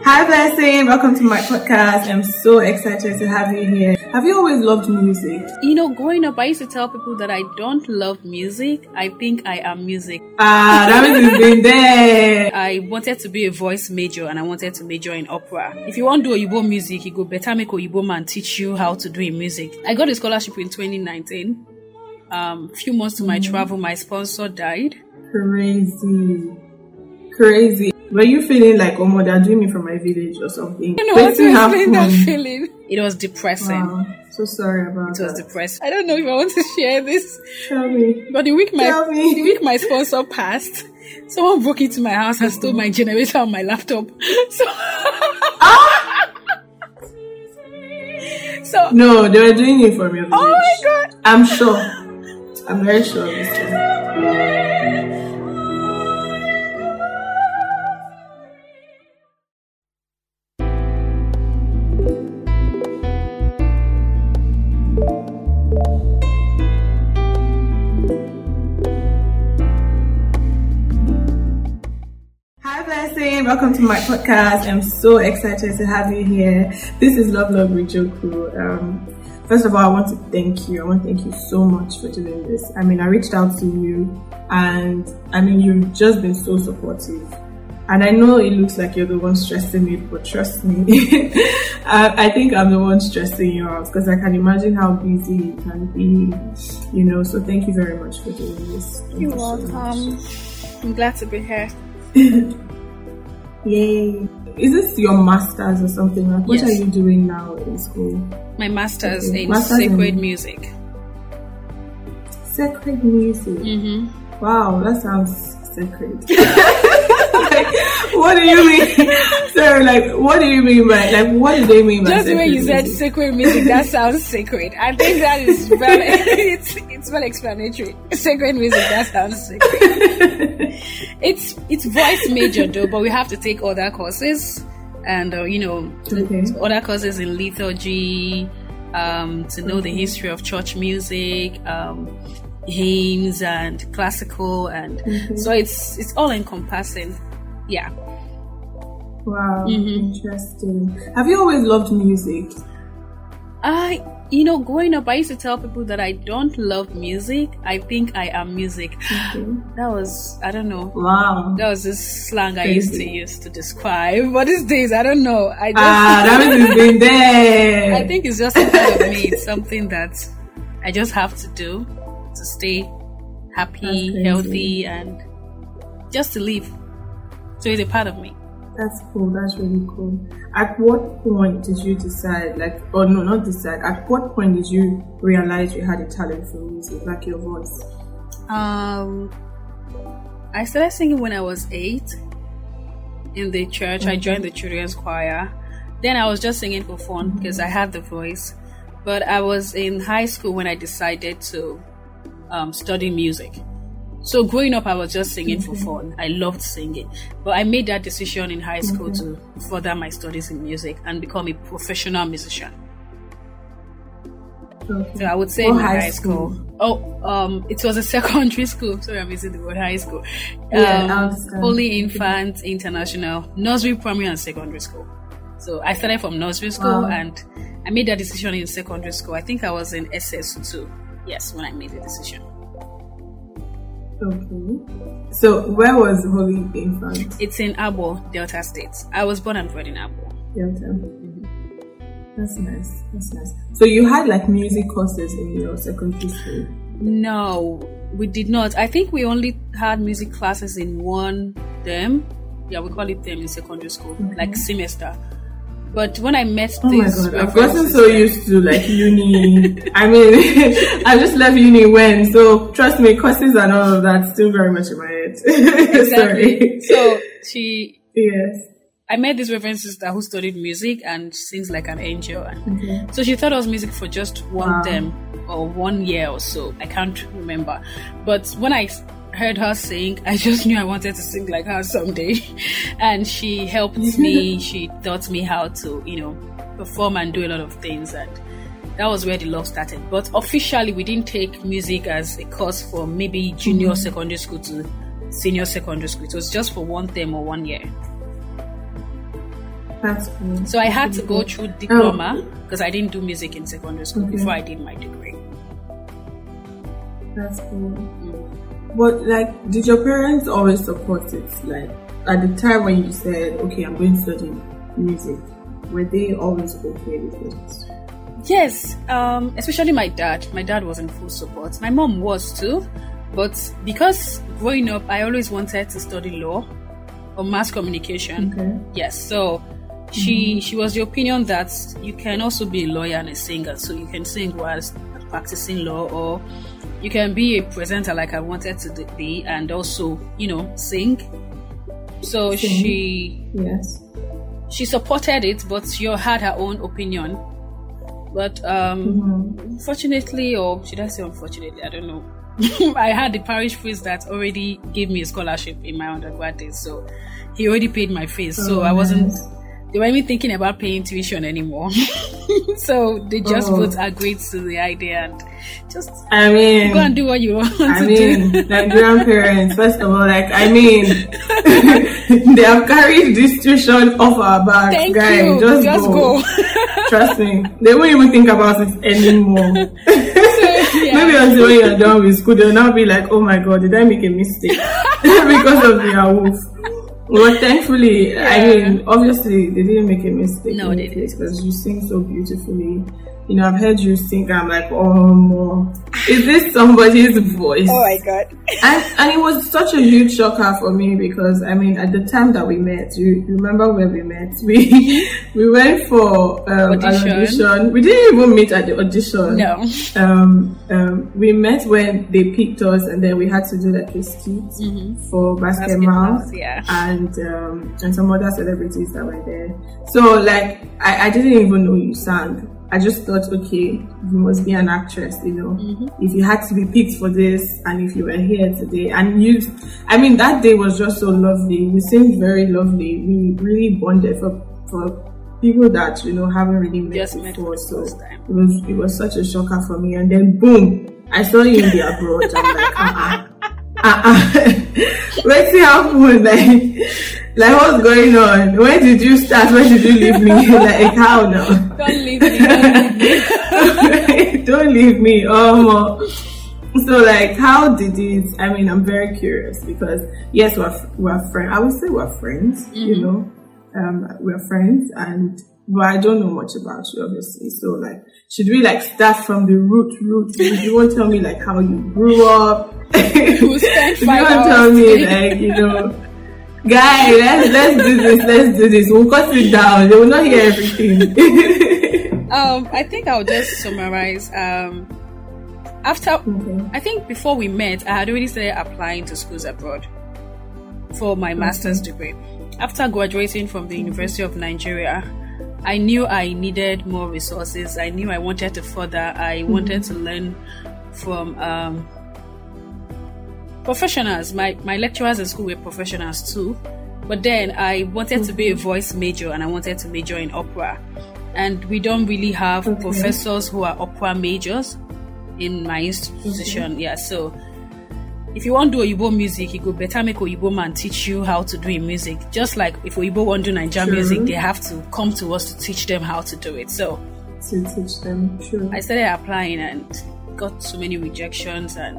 Hi, Blessing. Welcome to my podcast. I'm so excited to have you here. Have you always loved music? You know, growing up, I used to tell people that I don't love music. I think I am music. Ah, that means it's been there. I wanted to be a voice major and I wanted to major in opera. If you want to do Oyibo music, you go better make Oyibo man teach you how to do in music. I got a scholarship in 2019. Um, few months to my travel, my sponsor died. Crazy. Crazy. Were you feeling like, oh, my, they're doing me from my village or something? I don't know how to Wetin explain that feeling. It was depressing. Wow. So sorry about It was that. depressing. I don't know if I want to share this. Tell me. But the week my Tell me. the week my sponsor passed, someone broke into my house and stole my generator and my laptop. So, so No, they were doing it for me. oh my god! I'm sure. I'm very sure Welcome to my podcast. I'm so excited to have you here. This is Love Love with Joku. Um, first of all, I want to thank you. I want to thank you so much for doing this. I mean, I reached out to you, and I mean, you've just been so supportive. And I know it looks like you're the one stressing me, but trust me, I, I think I'm the one stressing you out because I can imagine how busy you can be, you know. So thank you very much for doing this. Thank You're you so welcome. I'm glad to be here. Yay. Is this your master's or something? Like, what Yes. are you doing now in school? My master's Okay. in Master's in- sacred music. Sacred music. Mm-hmm. Wow, that sounds sacred. like, what do you mean? Sorry, like, what do you mean by, like, what do they mean by Just the way sacred you said sacred music, that sounds sacred. I think that is well, it's it's well explanatory. Sacred music, that sounds sacred. it's it's voice major though, but we have to take other courses, and uh, you know, Okay. other courses in liturgy, um, to know the history of church music, um, hymns and classical, and so it's it's all encompassing. Yeah. Wow, Mm-hmm. interesting. Have you always loved music? I, you know, growing up, I used to tell people that I don't love music. I think I am music. That was, I don't know. Wow. That was this slang I used to use to describe. But these days, I don't know. I just, Ah, that means it's been there. I think it's just a part of me. It's something that I just have to do to stay happy, healthy, and just to live. So it's a part of me. That's cool. That's really cool. At what point did you decide, like, or no, not decide, at what point did you realize you had a talent for music, like your voice? Um, I started singing when I was eight in the church. I joined the children's choir. Then I was just singing for fun because I had the voice. But I was in high school when I decided to um, study music. So growing up, I was just singing for fun. I loved singing, but I made that decision in high school to further my studies in music and become a professional musician. Okay. So I would say in high high school. Oh, um, it was a secondary school. Sorry, I'm using the word high school. Yeah, um. Holy Infant International Nursery, Primary, and Secondary School. So I started from nursery school, Wow. and I made that decision in secondary school. I think I was in SS two. Yes, when I made the decision. Okay. So, where was Holy Infant? It's in Abo, Delta State. I was born and bred in Abo. Delta. That's nice. That's nice. So, you had like music courses in your secondary school? No, we did not. I think we only had music classes in one term. Yeah, we call it term in secondary school, like semester. But when I met Oh my god, I've gotten so used to like uni. I mean, I just left uni when, so trust me, courses and all of that still very much in my head. Sorry. Exactly. So she, yes. I met this reverend sister who studied music and sings like an angel. Okay. So she taught us music for just one Wow. term or one year or so. I can't remember. But when I heard her sing, I just knew I wanted to sing like her someday. And she helped me. She taught me how to, you know, perform and do a lot of things. And that was where the love started. But officially, we didn't take music as a course for maybe junior mm-hmm. secondary school to senior secondary school. It was just for one term or one year. That's cool. So I had to go mm-hmm. through oh. diploma because I didn't do music in secondary school Okay. before I did my degree. That's cool. But like, did your parents always support it? Like, at the time when you said, "Okay, I'm going to study music," were they always okay with it? Yes, um, especially my dad. My dad was in full support. My mom was too, but because growing up, I always wanted to study law or mass communication. Okay. Yes, so she she was the opinion that you can also be a lawyer and a singer, so you can sing whilst practicing law, or you can be a presenter like I wanted to be, and also you know sing. So Sing. she Yes. she supported it, but she had her own opinion. But um, Mhm. fortunately, or should I say unfortunately, I don't know. I had the parish priest that already gave me a scholarship in my undergrad days, so he already paid my fees. so Oh, I wasn't. nice. They weren't even thinking about paying tuition anymore. so they just Oh. both agreed to the idea and just I mean, go and do what you want I mean, do. like grandparents, first of all, like, I mean, they have carried this tuition off our backs, Thank guys. you. Just, Just go. go. Trust me. They won't even think about it anymore. Yeah. Maybe until when you're done with school, they'll now be like, oh my god, did I make a mistake? because of the wolf. Well, thankfully, I mean, obviously, they didn't make a mistake. No, they didn't. Because you sing so beautifully. You know, I've heard you sing, I'm like, oh, more. Is this somebody's voice? Oh my god. And, and it was such a huge shocker for me because I mean at the time that we met, you you remember where we met? We we went for um, Audition. an audition. We didn't even meet at the audition. No. Um, um, we met when they picked us, and then we had to do like a skit for Basketmouth, Basketmouth, yeah. and um, and some other celebrities that were there. So like I, I didn't even know you sang. I just thought, okay, you must be an actress, you know. If you had to be picked for this, and if you were here today, and you, I mean, that day was just so lovely. You seemed very lovely. We really bonded for for people that you know haven't really met Just before. the So it was it was such a shocker for me. And then boom, I saw you in the abroad. I'm like, uh uh-uh. Uh. Let's see how cool like like what's going on? When did you start? When did you leave me? like how now? Don't leave me. Don't leave me. Oh, so like, how did it? I mean, I'm very curious because yes, we're we're friends. I would say we're friends. You know, um, we're friends, and but I don't know much about you, obviously. So like, should we like start from the root? Root? You won't tell me like how you grew up. You won't tell me like you know. Guy, let's let's do this. Let's do this. We'll cut it down. They will not hear everything. Um, I think I'll just summarize. Um, after okay. I think before we met, I had already started applying to schools abroad for my master's degree. After graduating from the University of Nigeria, I knew I needed more resources. I knew I wanted to further. I wanted to learn from um, professionals. My my lecturers in school were professionals too. But then I wanted to be a voice major and I wanted to major in opera. And we don't really have Okay. professors who are opera majors in my institution. Yeah, so if you want to do Oyibo music, you go better make Oyibo man teach you how to do in music. Just like if Oyibo want to do Nigerian True. music, they have to come to us to teach them how to do it. So To teach them. True. I started applying and got so many rejections and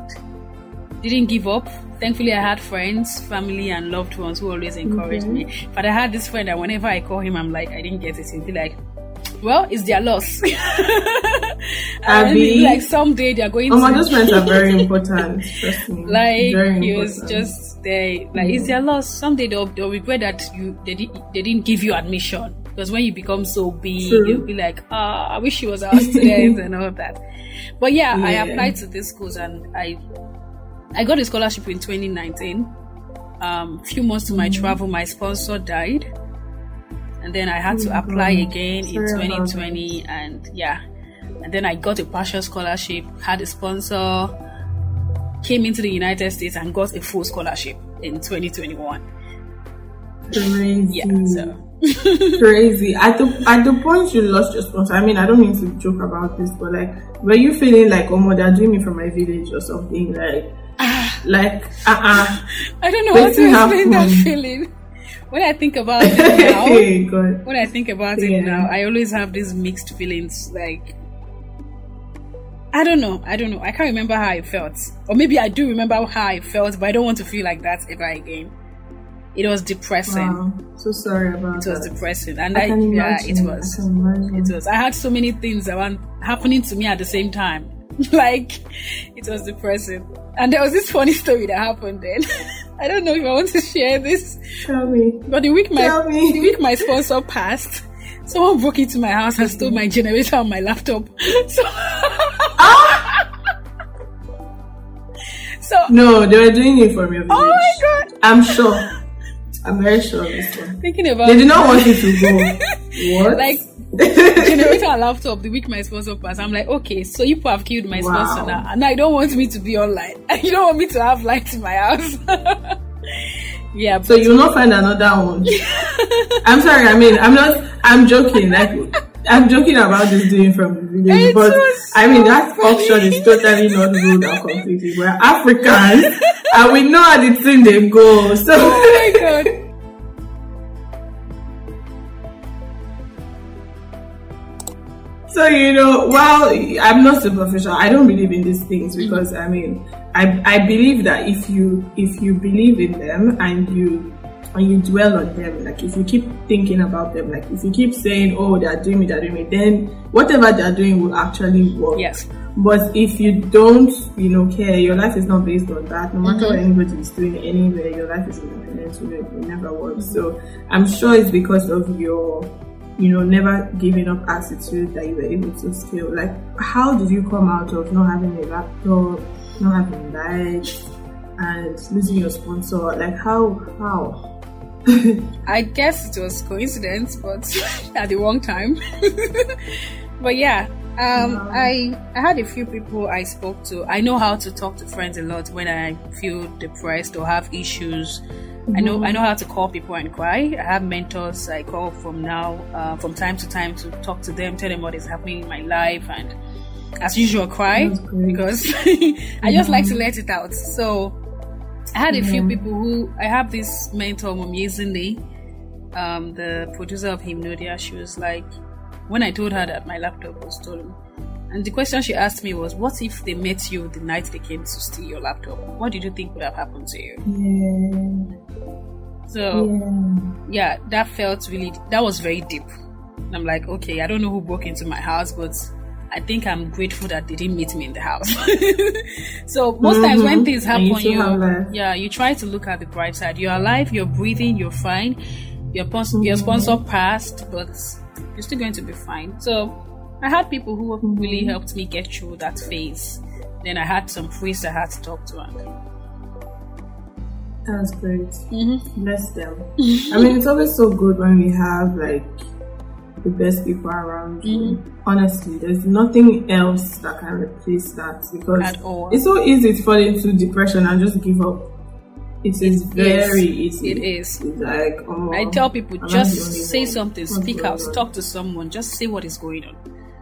didn't give up. Thankfully, I had friends, family, and loved ones who always encouraged Okay. me. But I had this friend that whenever I call him, I'm like, I didn't get it. He'll be like, well, it's their loss. and like someday they're going to. Oh my, to those friends are very important. Me. like very he was just there like it's their loss someday they'll, they'll regret that you they, di- they didn't give you admission because when you become so big True. you'll be like ah i wish she was our student and all of that but yeah, i applied to these schools and i i got a scholarship in 2019 um few months to my Mm-hmm. travel my sponsor died and then i had to Oh, apply again in Sorry about 2020 and yeah and then i got a partial scholarship had a sponsor came into the United States and got a full scholarship in 2021. crazy. Yeah, so crazy. At the at the point you lost your sponsor, I mean, I don't mean to joke about this, but like, were you feeling like, oh, my, they're doing me from my village or something? Like, like, uh, uh I don't know how to explain that feeling. when I think about it now, when I think about it now, I always have these mixed feelings. Like, I don't know. I don't know. I can't remember how I felt. Or maybe I do remember how I felt, but I don't want to feel like that ever again. It was depressing. Wow. So sorry about It was depressing. And I I, yeah, it was. It was. I had so many things that were happening to me at the same time. like, it was depressing. And there was this funny story that happened then. I don't know if I want to share this, Tell me. but the week my the week my sponsor passed, someone broke into my house and stole my generator and my laptop. So, so No, they were doing it for me. oh my god! I'm sure. I'm very sure of this one. Thinking about They did not want you to go. What? like generator and laptop the week my sponsor passed. I'm like, okay, so you have killed my Wow. sponsor now, and I don't want me to be online. you don't want me to have light in my house. yeah, so you will not find another one. I'm sorry. I mean, I'm not. I'm joking. Like, I'm joking about this doing from the village, It but was I mean so that option is totally not ruled out completely. We're Africans, and we know how the thing they go. So. oh my god. So you know, while I'm not superficial, I don't believe in these things because I mean, I I believe that if you if you believe in them and you and you dwell on them, like if you keep thinking about them, like if you keep saying, "Oh, they are doing me, they are doing me," then whatever they are doing will actually work. Yes. But if you don't, you know, care, your life is not based on that. No matter what mm-hmm. anybody is doing anywhere, your life is independent. You know, it will never work. So I'm sure it's because of your, you know, never giving up attitude that you were able to scale. Like, how did you come out of not having a laptop, not having lights, and losing your sponsor? Like, how, how? I guess it was coincidence, but at the wrong time. but yeah, um, Wow. I I had a few people I spoke to. I know how to talk to friends a lot when I feel depressed or have issues. I know I know how to call people and cry. I have mentors I call from now, uh, from time to time to talk to them, tell them what is happening in my life, and as usual, cry because I just like to let it out. So I had a few people who I have this mentor, amazingly, um, the producer of Hymnodia. She was like, when I told her that my laptop was stolen, and the question she asked me was, "What if they met you the night they came to steal your laptop? What did you think would have happened to you?" Yeah. So Yeah. yeah, that felt really that was very deep. And I'm like, okay, I don't know who broke into my house, but I think I'm grateful that they didn't meet me in the house. so most times when Mhm. things And you happen, you, yeah, you try to look at the bright side. You're alive, you're breathing, you're fine. Your sponsor, your Mhm. sponsor passed, but you're still going to be fine. So I had people who Mm-hmm. really helped me get through that phase. Then I had some priests I had to talk to. And, That's great. Mhm. Bless them. I mean, it's always so good when we have like the best people around you. Mm-hmm. Honestly, there's nothing else that can replace that because it's so easy to fall into depression and just give up. It is very easy. It is. It's like oh, I tell people am just say one? something, What's speak out, on? talk to someone, just say what is going on.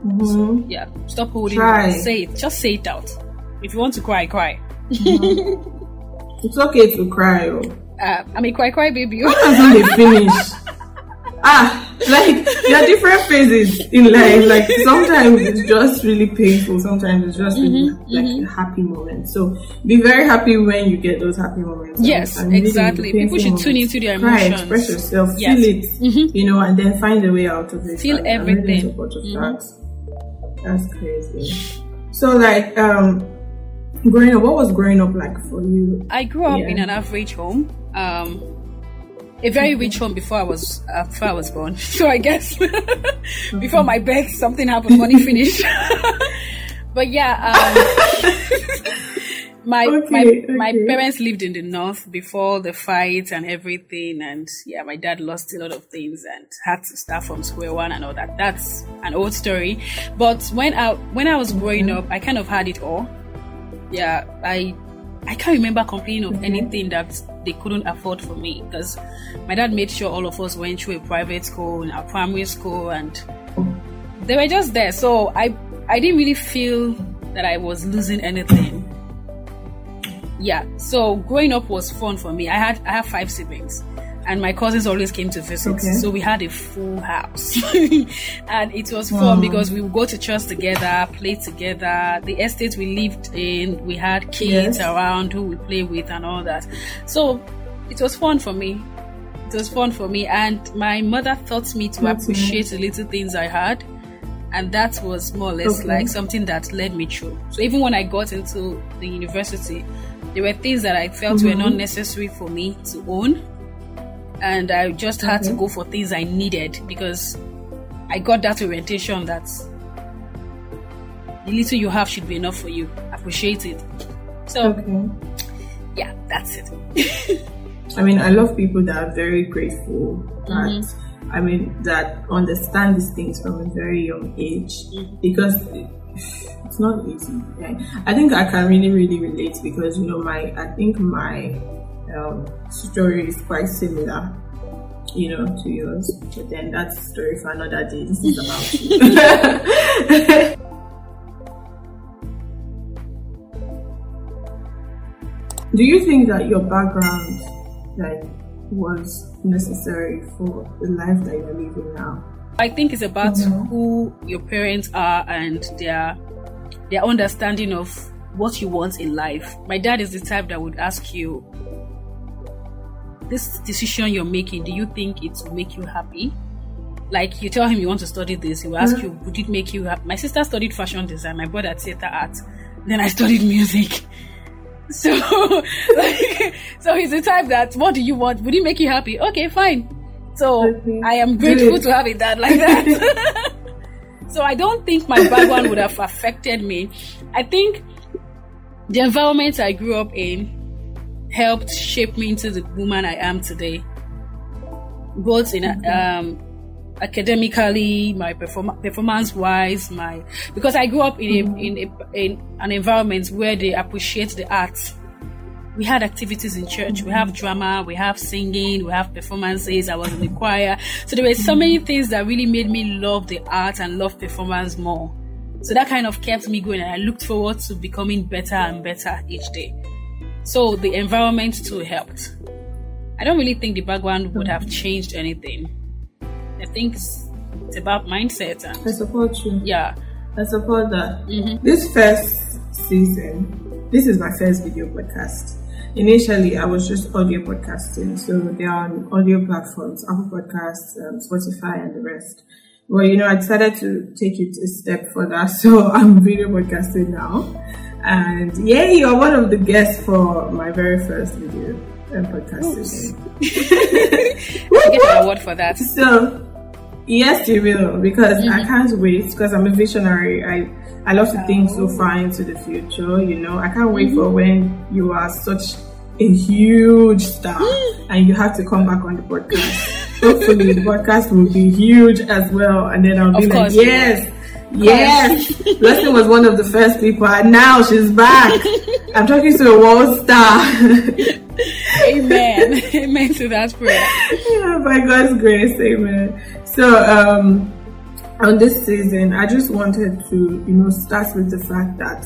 Mhm. Yeah, stop holding Try. it. Say it. Just say it out. If you want to cry, cry. It's okay to cry. Oh. Uh, I'm a cry cry baby. Until they finish. ah, like there are different phases in life. Like sometimes it's just really painful. Sometimes it's just really Mm-hmm, like a happy moment. So be very happy when you get those happy moments. Yes, And really exactly. People should tune into their emotions. Cry, express yourself, Yes. feel it, Mhm. you know, and then find a way out of it. Feel And really everything. of Mhm. that. That's crazy. So like um growing up, what was growing up like for you? I grew up Yeah. in an average home. Um, a very rich home before I was uh, before I was born. So I guess before my birth, something happened. Money finished. but yeah, um, my Okay, my my parents lived in the north before the fight and everything, and yeah, my dad lost a lot of things and had to start from square one and all that. That's an old story. But when I when I was growing up, I kind of had it all yeah i i can't remember complaining of mm-hmm. anything that they couldn't afford for me because my dad made sure all of us went through a private school in our primary school and they were just there. So i i didn't really feel that i was losing anything. Yeah so growing up was fun for me. I had i have five siblings and my cousins always came to visit. Okay. So we had a full house. and it was fun Wow. because we would go to church together, play together. The estate we lived in, we had kids Yes. around who we play with and all that. So it was fun for me. It was fun for me. And my mother taught me to That's appreciate the little things I had. And that was more or less Okay. like something that led me through. So even when I got into the university, there were things that I felt were Mhm. not necessary for me to own. And I just had to go for things I needed because I got that orientation that the little you have should be enough for you. Appreciate it. So Okay. yeah, that's it. I mean, I love people that are very grateful. That Mm-hmm. I mean, that understand these things from a very young age Mm-hmm. because it's not easy. right? I think I can really, really relate because you know my. I think my um, story is quite similar. You know, to yours, but then that's a story for another day. This is about you. Do you think that your background, like, was necessary for the life that you're living now? I think it's about Mhm. who your parents are and their their understanding of what you want in life. My dad is the type that would ask you, "This decision you're making, do you think it will make you happy?" Like you tell him you want to study this, he will ask Mhm. you, "Would it make you happy?" My sister studied fashion design. My brother theater art. Then I studied music. So, like, so he's the type that, "What do you want? Would it make you happy?" Okay, fine. So Okay. I am grateful to have a dad like that. so I don't think my background would have affected me. I think the environment I grew up in helped shape me into the woman I am today. Both in mm-hmm. um, academically, my perform- performance wise, my because I grew up in a, mm-hmm. in a, in an environment where they appreciate the arts we had activities in church. We have mm-hmm. drama, we have singing, we have performances. I was in the choir. So there were so many things that really made me love the art and love performance more. So that kind of kept me going and I looked forward to becoming better and better each day. So the environment too helped. I don't really think the background would have changed anything. I think it's, it's about mindset and I support you. yeah. I support that. Mhm. This first season, this is my first video podcast. Initially, I was just audio podcasting, so they are on audio platforms, Apple Podcasts, um, Spotify, and the rest. Well, you know, I decided to take it a step further, so I'm video podcasting now. And yay, you're one of the guests for my very first video um, podcasting. I get an award for that. So, yes, you will, because I can't wait, because I'm a visionary. I, I love to think so far into the future, you know. I can't wait for when you are such a huge star and you have to come back on the podcast. Hopefully, the podcast will be huge as well, and then I'll be Of like, yes. Yes, Blessing was one of the first people, and now she's back. I'm talking to a world star. Amen. Amen to that prayer. yeah, by God's grace, amen. So, um, on this season, I just wanted to, you know, start with the fact that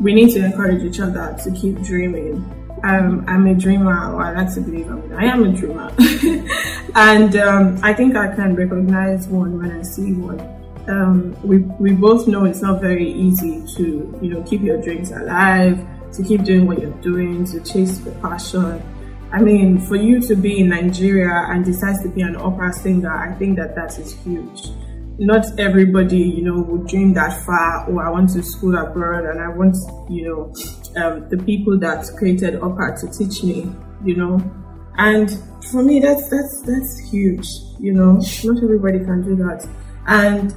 we need to encourage each other to keep dreaming. Um, I'm a dreamer, or I like to believe I'm, I am a dreamer, and um, I think I can recognize one when I see one. Um, we we both know it's not very easy to, you know, keep your dreams alive, to keep doing what you're doing, to chase the passion. I mean, for you to be in Nigeria and decide to be an opera singer, I think that that is huge. Not everybody, you know, would dream that far. Or I want to school abroad, and I want, you know, um, the people that created opera to teach me, you know. And for me, that's that's that's huge. You know, not everybody can do that, and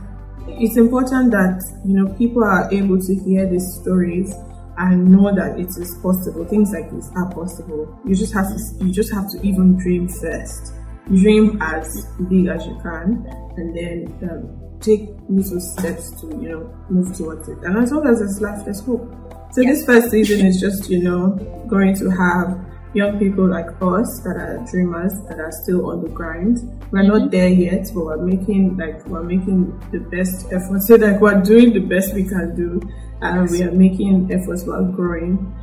it's important that you know people are able to hear these stories and know that it is possible. Things like this are possible. You just have to you just have to even dream first. Dream as big as you can, and then um, take little steps to you know move towards it. And as long as there's life, there's hope. So this first season is just you know going to have young people like us that are dreamers that are still on the grind. We're not there yet, but we're making like we're making the best efforts. So like we're doing the best we can do, and we are making efforts while growing.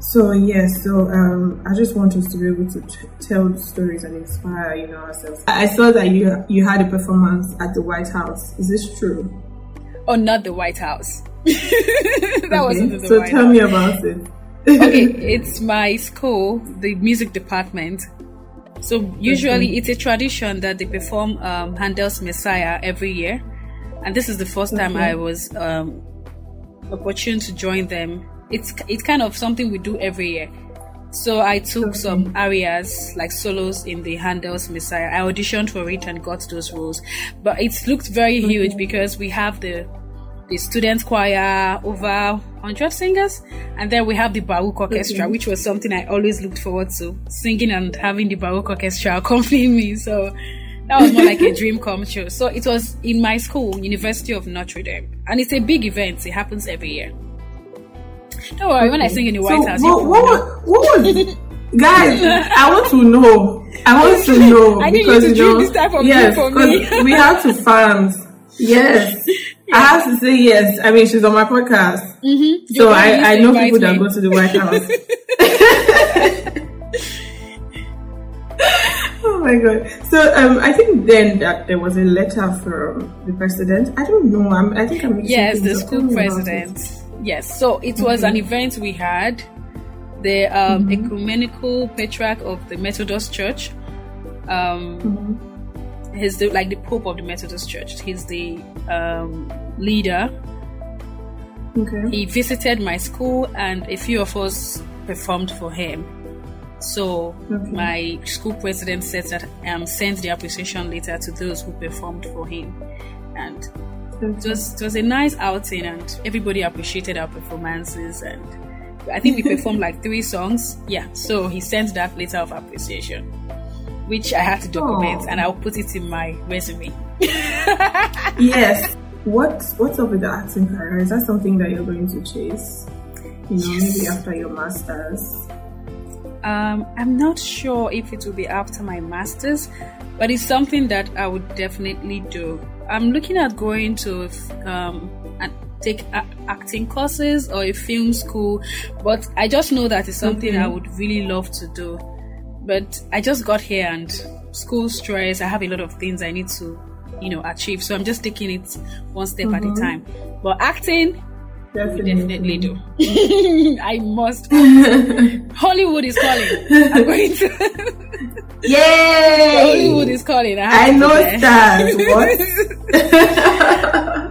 So yes, so um, I just want us to be able to t- tell stories and inspire, you know, ourselves. I saw that you you had a performance at the White House. Is this true? Oh, not the White House. that okay. wasn't the so White tell House. me about it. Okay, it's my school, the music department. So usually okay. it's a tradition that they perform um, Handel's Messiah every year, and this is the first time I was um, opportune to join them it's it's kind of something we do every year. So I took okay. some arias like solos in the Handel's Messiah. I auditioned for it and got those roles, but it looked very okay. huge because we have the the student choir over 100 singers and then we have the baroque orchestra okay. which was something i always looked forward to singing and having the baroque orchestra accompany me so that was more like a dream come true so it was in my school university of notre dame and it's a big event it happens every year don't worry, when I sing in the White so House, what, what, what was guys? I want to know. I want to know I because you, know, this type of yes, for me. we have to fans. Yes. I have to say yes. I mean, she's on my podcast, mm-hmm. so I, I know people me. that go to the White House. oh my god! So um, I think then that there was a letter from the president. I don't know. I'm, I think I'm. Yes, the school president. Yes, so it was an event we had. The um, mm-hmm. ecumenical patriarch of the Methodist Church. Um, mm-hmm. He's the, like the Pope of the Methodist Church. He's the um, leader. Okay. He visited my school, and a few of us performed for him. So okay. my school president said that um, sent the appreciation letter to those who performed for him, and it was it was a nice outing, and everybody appreciated our performances. And I think we performed like three songs. Yeah, so he sent that letter of appreciation, which I had to document, Aww. and I'll put it in my resume. yes. What what's up with the acting career? Is that something that you're going to chase? You know, yes. maybe after your masters. Um, I'm not sure if it will be after my masters, but it's something that I would definitely do. I'm looking at going to um, take a- acting courses or a film school, but I just know that it's something mm-hmm. I would really love to do. But I just got here and school stress. I have a lot of things I need to, you know, achieve. So I'm just taking it one step mm-hmm. at a mm-hmm. time. But acting, Definitely. definitely do. I must. Hollywood is calling. I'm going to. Yay! Hollywood is calling. I, I know. What?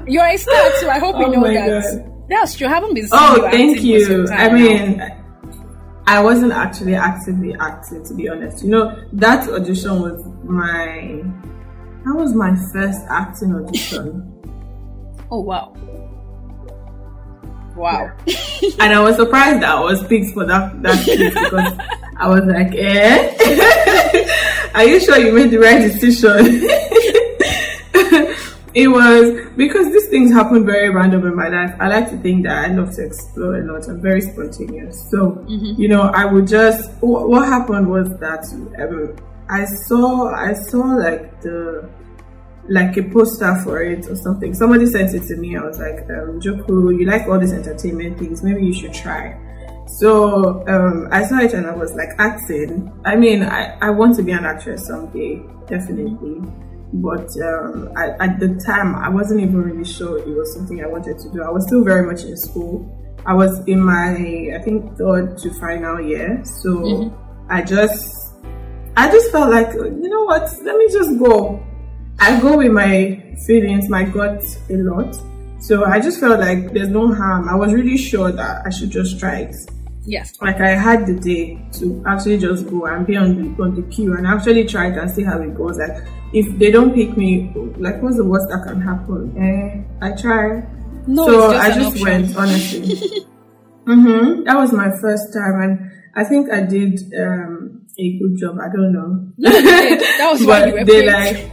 You're a star too. I hope oh you know that. God. That's true. I haven't been. Oh, thank you. I mean. Now. I wasn't actually actively acting, to be honest. You know, that audition was my that was my first acting audition. Oh wow. Wow. Yeah. and I was surprised that I was picked for that that because I was like, eh? Are you sure you made the right decision? it was because these things happen very random in my life. I like to think that I love to explore a lot. I'm very spontaneous. So, mm-hmm. you know, I would just, what happened was that um, I saw, I saw like the, like a poster for it or something. Somebody sent it to me. I was like, um, Joku, you like all these entertainment things. Maybe you should try. So um, I saw it and I was like, acting. I mean, I, I want to be an actress someday, definitely. But um, I, at the time, I wasn't even really sure it was something I wanted to do. I was still very much in school. I was in my, I think, third to final year. So mm-hmm. I just, I just felt like, you know what? Let me just go I go with my feelings, my gut a lot. So I just felt like there's no harm. I was really sure that I should just try it. Yes. Like I had the day to actually just go and be on the on the queue and actually try it and see how it goes. Like if they don't pick me, like what's the worst that can happen? Eh, I try. No, so just I just option. went honestly. mm-hmm. That was my first time, and I think I did um, a good job. I don't know. No, that was why you were they like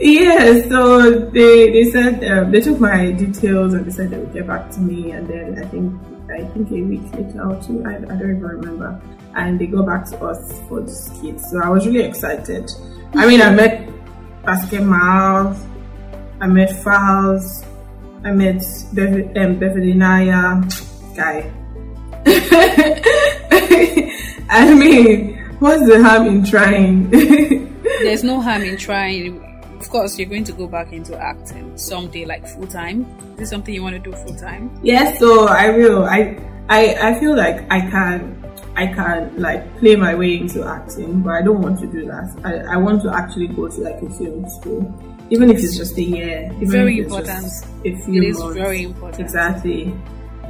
yeah, so they they said um, they took my details and they said they would get back to me, and then I think I think a week later or two, I, I don't even remember, and they go back to us for the skit. So I was really excited. I mean, I met Basketmouth, I met Falz, I met Bev- um, Beverly Naya, guy. I mean, what's the harm in trying? There's no harm in trying. Of course, you're going to go back into acting someday, like full time. Is this something you want to do full time? Yes, so I will. I, I, I feel like I can. I can like play my way into acting, but I don't want to do that. I, I want to actually go to like a film school, even if it's just a year. Even Very important. just A few It is months. very important. Exactly.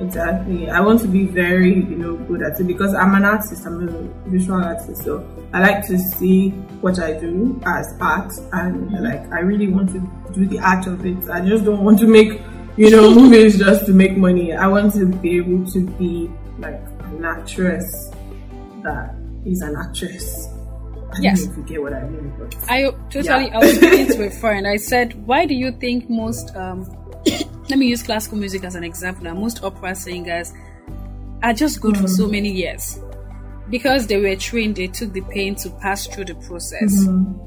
Exactly. I want to be very, you know, good at it because I'm an artist. I'm a visual artist, so I like to see what I do as art, and like I really want to do the art of it. I just don't want to make, you know, movies just to make money. I want to be able to be like an actress that is an actress. I Yes. don't know if you get what I mean, but I totally. Yeah. I was speaking to a friend. I said, "Why do you think most?" Um, let me use classical music as an example. Now, most opera singers are just good for so mm. many years because they were trained. They took the pain to pass through the process. Mm-hmm.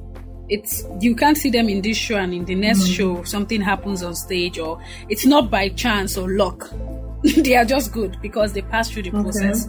It's you can't see them in this show and in the next mm-hmm. show something happens on stage or it's not by chance or luck. they are just good because they pass through the process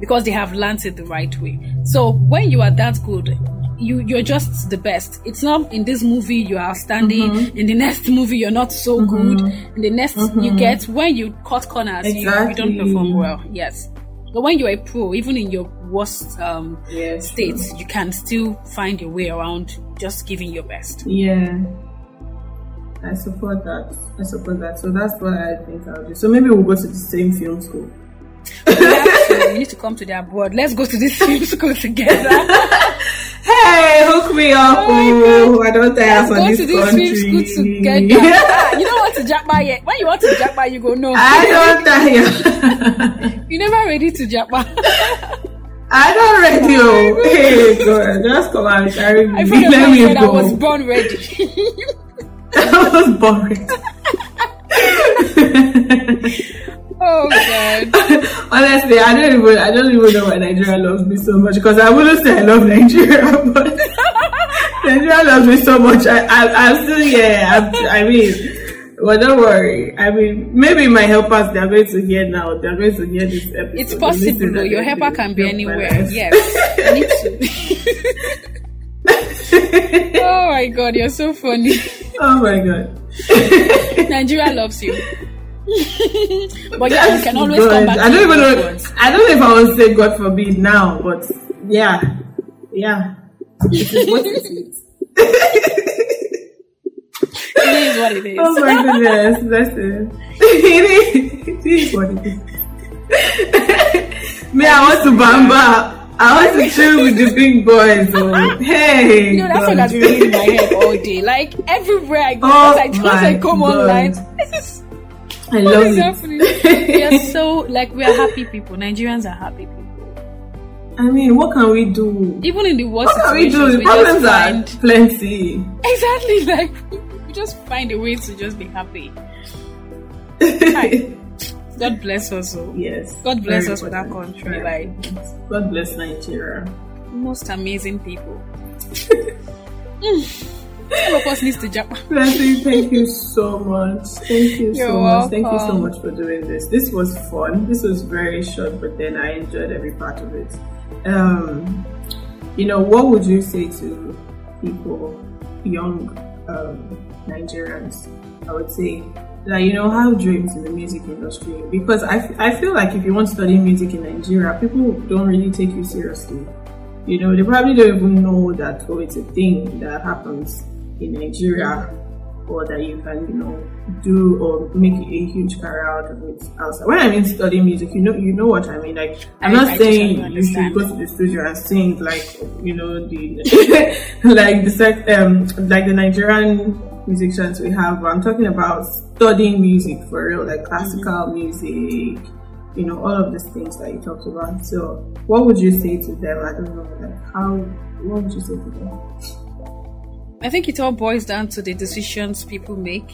because they have learned it the right way. So when you are that good, you you're just the best. It's not in this movie you are standing. Mm-hmm. In the next movie you're not so mm-hmm. good. In the next you mm-hmm. get when you cut corners, you, you don't perform well. Yes. But when you're a pro, even in your worst um, Yes, states, you can still find your way around just giving your best. Yeah. I support that. I support that. So that's what I think I'll do. So maybe we'll go to the same film school. We have to- we need to come to the abroad. Let's go to this film school together. Hey, hook me up. Oh Oh, I don't Let's for this to this country. school together. Ah, you don't want to jackpot yet. When you want to jackpot, you go no. I don't tire. You never ready to jackpot. I don't ready. Oh, hey, God, just come and carry me. I Let me said I was born ready. I was boring. Oh god. Honestly, I don't even I don't even know why Nigeria loves me so much because I wouldn't say I love Nigeria, but Nigeria loves me so much. I, I I'm still yeah. I'm, I mean, well, don't worry. I mean, maybe my helpers they're going to hear now. They're going to hear this episode. It's possible though. Your helper can be anywhere. Yes. I need oh my god, you're so funny. Oh my god. Nigeria loves you. but yeah, you can always God. come back. I don't even know. I don't know if I would say God forbid now, but yeah, yeah. It is what it is. It is what it is. Oh my goodness, that's it. it is. It is what it is. Me, I want to bamba. I want to chill with the big boys. Oh. Hey. You know, that's what God. has been in my head all day. Like everywhere I go, Oh I, once I come God. online, this I what love is it. we are so like we are happy people. Nigerians are happy people. I mean, what can we do? Even in the worst What can we do? The we problems just are plenty. exactly like we just find a way to just be happy. Hi. God bless us all. yes. God bless us with that country. Like. God bless Nigeria. most amazing people. All needs to jump. Blessing, thank you so much. Thank you You're so much. Thank you so much for doing this. This was fun. This was very short, but then I enjoyed every part of it. Um, you know, what would you say to people, young um, Nigerians? I would say that you know have dreams in the music industry because I, f- I feel like if you want to study music in Nigeria, people don't really take you seriously. You know, they probably don't even know that oh, it's a thing that happens in Nigeria, or that you can, you know, do or make a huge career out of it outside. When I mean study music, you know, you know what I mean. Like, I'm I- not I saying you should go to the studio and sing like, you know, the like the sec, um, like the Nigerian musicians we have. But I'm talking about studying music for real, like classical music you know, all of these things that you talked about. So, what would you say to them? I don't know, like, how, what would you say to them? I think it all boils down to the decisions people make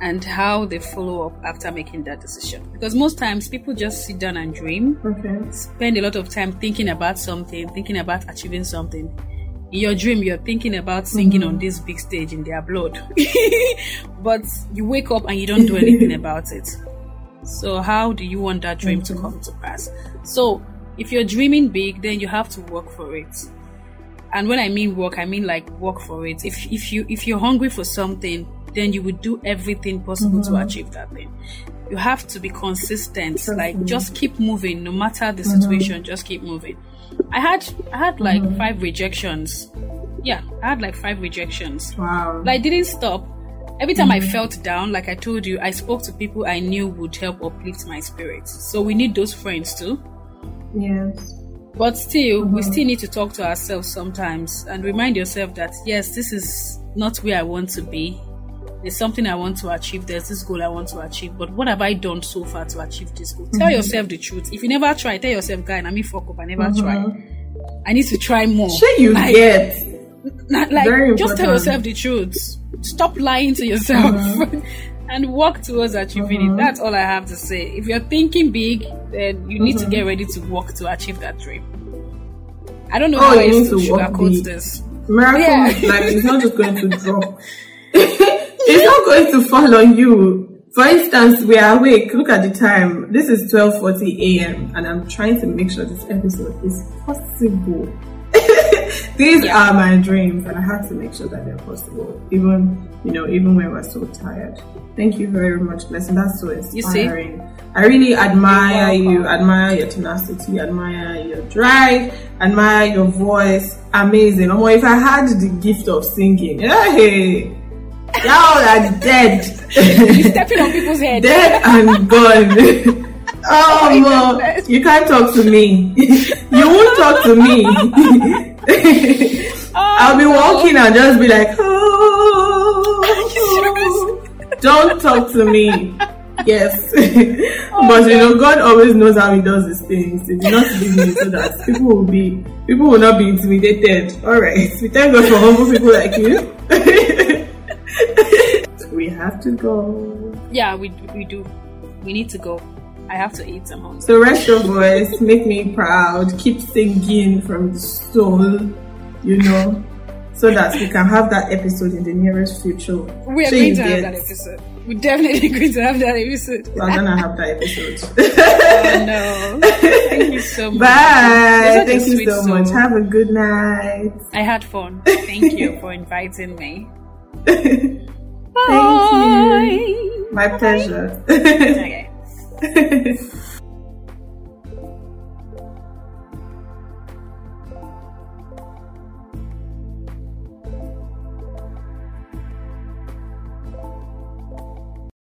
and how they follow up after making that decision. Because most times people just sit down and dream, Okay. spend a lot of time thinking about something, thinking about achieving something. In your dream, you're thinking about singing mm-hmm. on this big stage in their blood. but you wake up and you don't do anything about it. So how do you want that dream to mm-hmm. come to pass? So if you're dreaming big, then you have to work for it. And when I mean work, I mean like work for it. If if you if you're hungry for something, then you would do everything possible to mm-hmm. achieve that thing. You have to be consistent. Like just keep moving, no matter the mm-hmm. situation. Just keep moving. I had I had like mm-hmm. five rejections. Yeah, I had like five rejections. Wow. But I didn't stop. Every time I felt down, like I told you, I spoke to people I knew would help uplift my spirits. So we need those friends too. yes. But still, we uh-huh. still need to talk to ourselves sometimes and remind yourself that yes, this is not where I want to be. There's something I want to achieve. There's this goal I want to achieve. But what have I done so far to achieve this goal? Tell mm-hmm. yourself the truth. If you never try, tell yourself, guy, I mean fuck up. I never uh-huh. try. I need to try more. Sure, you Like- get. Like Very just tell yourself the truth. Stop lying to yourself uh-huh. and work towards achieving it. Uh-huh. That's all I have to say. If you're thinking big, then you need to uh-huh. get ready to work to achieve that dream. I don't know Oh, how I to sugarcoat this. Miracle, Yeah. like it's not just going to drop. it's not going to fall on you. For instance, we are awake. Look at the time. This is twelve forty a.m. and I'm trying to make sure this episode is possible. These Yeah. are my dreams, and I have to make sure that they're possible, even you know, even when we're so tired. Thank you very much, Blessing. That's so inspiring. I really admire you, admire your tenacity, admire your drive, admire your voice. Amazing. Omo, if I had the gift of singing, hey, y'all are dead. You're stepping on people's head. dead and gone. Oh, my you can't talk to me. you won't talk to me. Oh, I'll be walking and just be like, oh, don't talk to me. Yes. Oh, but you know, God always knows how he does his things. He did not leave me so that people will be people will not be intimidated. Alright. We thank God for humble people like you. we have to go. Yeah, we we do. We need to go. I have to eat some hungry. So rest your voice, make me proud, keep singing from the soul, you know, so that we can have that episode in the nearest future. We are So going to have that episode. We're definitely going to have that episode. We're gonna have that episode. Oh no! Thank you so much. Bye. You're such a Thank you so soul. much. Have a good night. I had fun. Thank you for inviting me. Thank Bye. you. My pleasure. Okay. 嘿嘿嘿